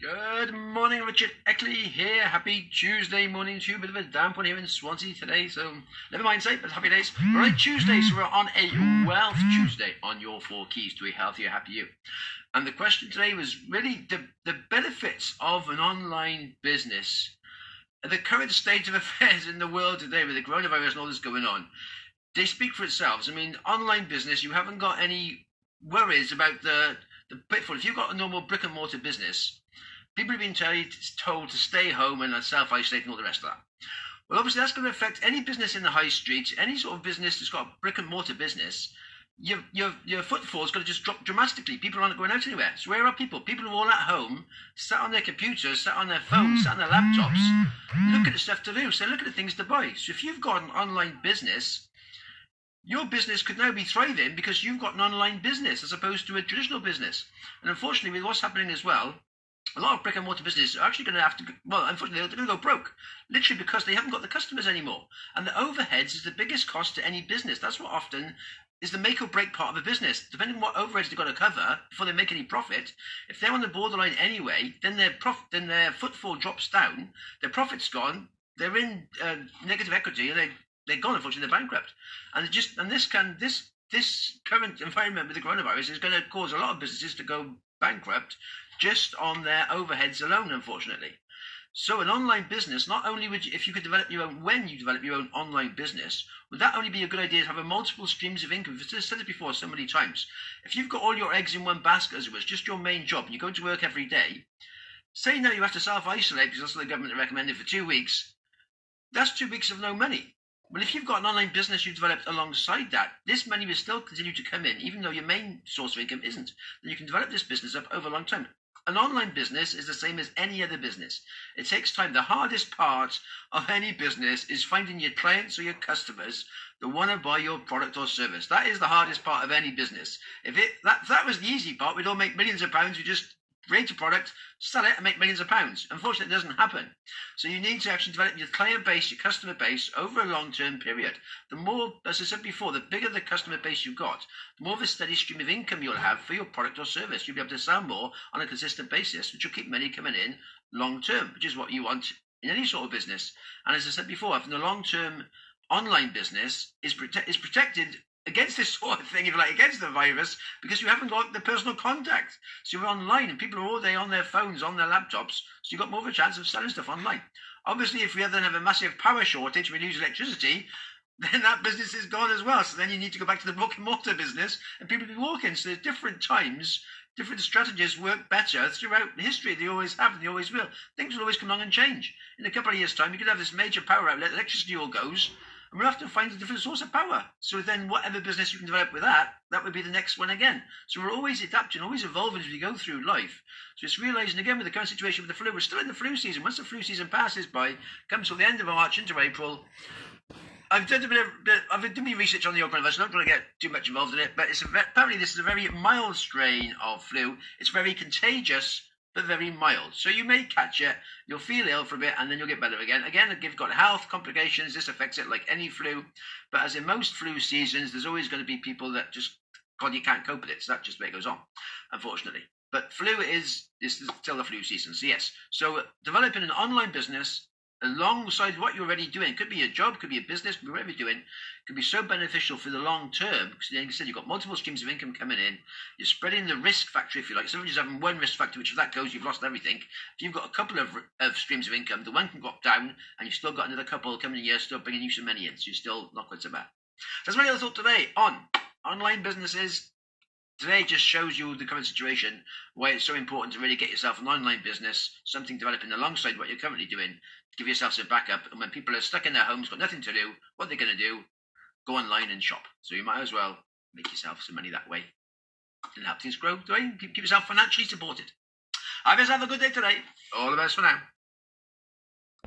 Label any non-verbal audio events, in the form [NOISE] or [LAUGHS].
Good morning, Richard Eckley here. Happy Tuesday morning to you. Bit of a damp one here in Swansea today, so never mind, say, but happy days. Right, Tuesday, so we're on a Wealth Tuesday on your four keys to a healthier, happy you. And the question today was really the, the benefits of an online business the current state of [LAUGHS] affairs in the world today with the coronavirus and all this going on, they speak for themselves. I mean, online business, you haven't got any worries about the, the pitfall. If you've got a normal brick and mortar business, people have been told, to stay home and self isolate and all the rest of that. Well, obviously, that's going to affect any business in the high street, any sort of business that's got a brick and mortar business. Your, your, your footfall is going to just drop dramatically. People aren't going out anywhere. So, where are people? People are all at home, sat on their computers, sat on their phones, sat on their laptops, looking at stuff to do. So, look at the things to buy. So, if you've got an online business, your business could now be thriving because you've got an online business as opposed to a traditional business. And unfortunately, with what's happening as well, a lot of brick and mortar businesses are actually going to have to, well, unfortunately, they're going to go broke, literally because they haven't got the customers anymore. And the overheads is the biggest cost to any business. That's what often is the make or break part of a business. Depending on what overheads they've got to cover before they make any profit, if they're on the borderline anyway, then their prof- then their footfall drops down, their profit's gone, they're in uh, negative equity, and they they're gone. Unfortunately, they're bankrupt. And just and this can this this current environment with the coronavirus is going to cause a lot of businesses to go bankrupt just on their overheads alone, unfortunately. So an online business, not only would you, if you could develop your own, when you develop your own online business, would that only be a good idea to have a multiple streams of income? I've said it before so many times. If you've got all your eggs in one basket, as it was, just your main job, and you go to work every day, say now you have to self-isolate because that's what the government recommended for two weeks, that's two weeks of no money. Well, if you've got an online business you've developed alongside that, this money will still continue to come in, even though your main source of income isn't. Then you can develop this business up over a long time. An online business is the same as any other business. It takes time. The hardest part of any business is finding your clients or your customers that want to buy your product or service. That is the hardest part of any business. If it that if that was the easy part, we'd all make millions of pounds. We just create a product, sell it, and make millions of pounds. Unfortunately, it doesn't happen. So you need to actually develop your client base, your customer base over a long-term period. The more, as I said before, the bigger the customer base you've got, the more of a steady stream of income you'll have for your product or service. You'll be able to sell more on a consistent basis, which will keep money coming in long-term, which is what you want in any sort of business. And as I said before, having a long-term online business is, prote- is protected against this sort of thing, if you like, against the virus, because you haven't got the personal contact. So you're online and people are all day on their phones, on their laptops, so you've got more of a chance of selling stuff online. Obviously, if we then have a massive power shortage, we lose electricity, [LAUGHS] then that business is gone as well. So then you need to go back to the brick and mortar business and people be walking. So there's different times, different strategies work better throughout history. They always have and they always will. Things will always come along and change. In a couple of years' time, you could have this major power outlet, electricity all goes, we'll have to find a different source of power. So then, whatever business you can develop with that, that would be the next one again. So we're always adapting, always evolving as we go through life. So it's realizing again with the current situation with the flu, we're still in the flu season. Once the flu season passes by, comes to the end of March into April. I've done a bit of, I've done research on the coronavirus. I'm not going to get too much involved in it, but it's a, apparently this is a very mild strain of flu. It's very contagious but very mild. So you may catch it, you'll feel ill for a bit, and then you'll get better again. Again, if you've got health complications, this affects it like any flu. But as in most flu seasons, there's always going to be people that just, God, you can't cope with it. So that just way it goes on, unfortunately. But flu is, is still the flu season. So yes, so developing an online business alongside what you're already doing. Could be a job, could be a business, whatever you're doing, could be so beneficial for the long term because, like I said, you've got multiple streams of income coming in. You're spreading the risk factor, if you like. Some just having one risk factor, which if that goes, you've lost everything. If you've got a couple of, of streams of income, the one can drop down, and you've still got another couple coming in here, still bringing you some money in. So you're still not quite so bad. That's my other thought today on online businesses Today just shows you the current situation, why it's so important to really get yourself an online business, something developing alongside what you're currently doing, give yourself some backup. And when people are stuck in their homes, got nothing to do, what they're going to do? Go online and shop. So you might as well make yourself some money that way and help things grow. Keep yourself financially supported. I best have a good day today. All the best for now.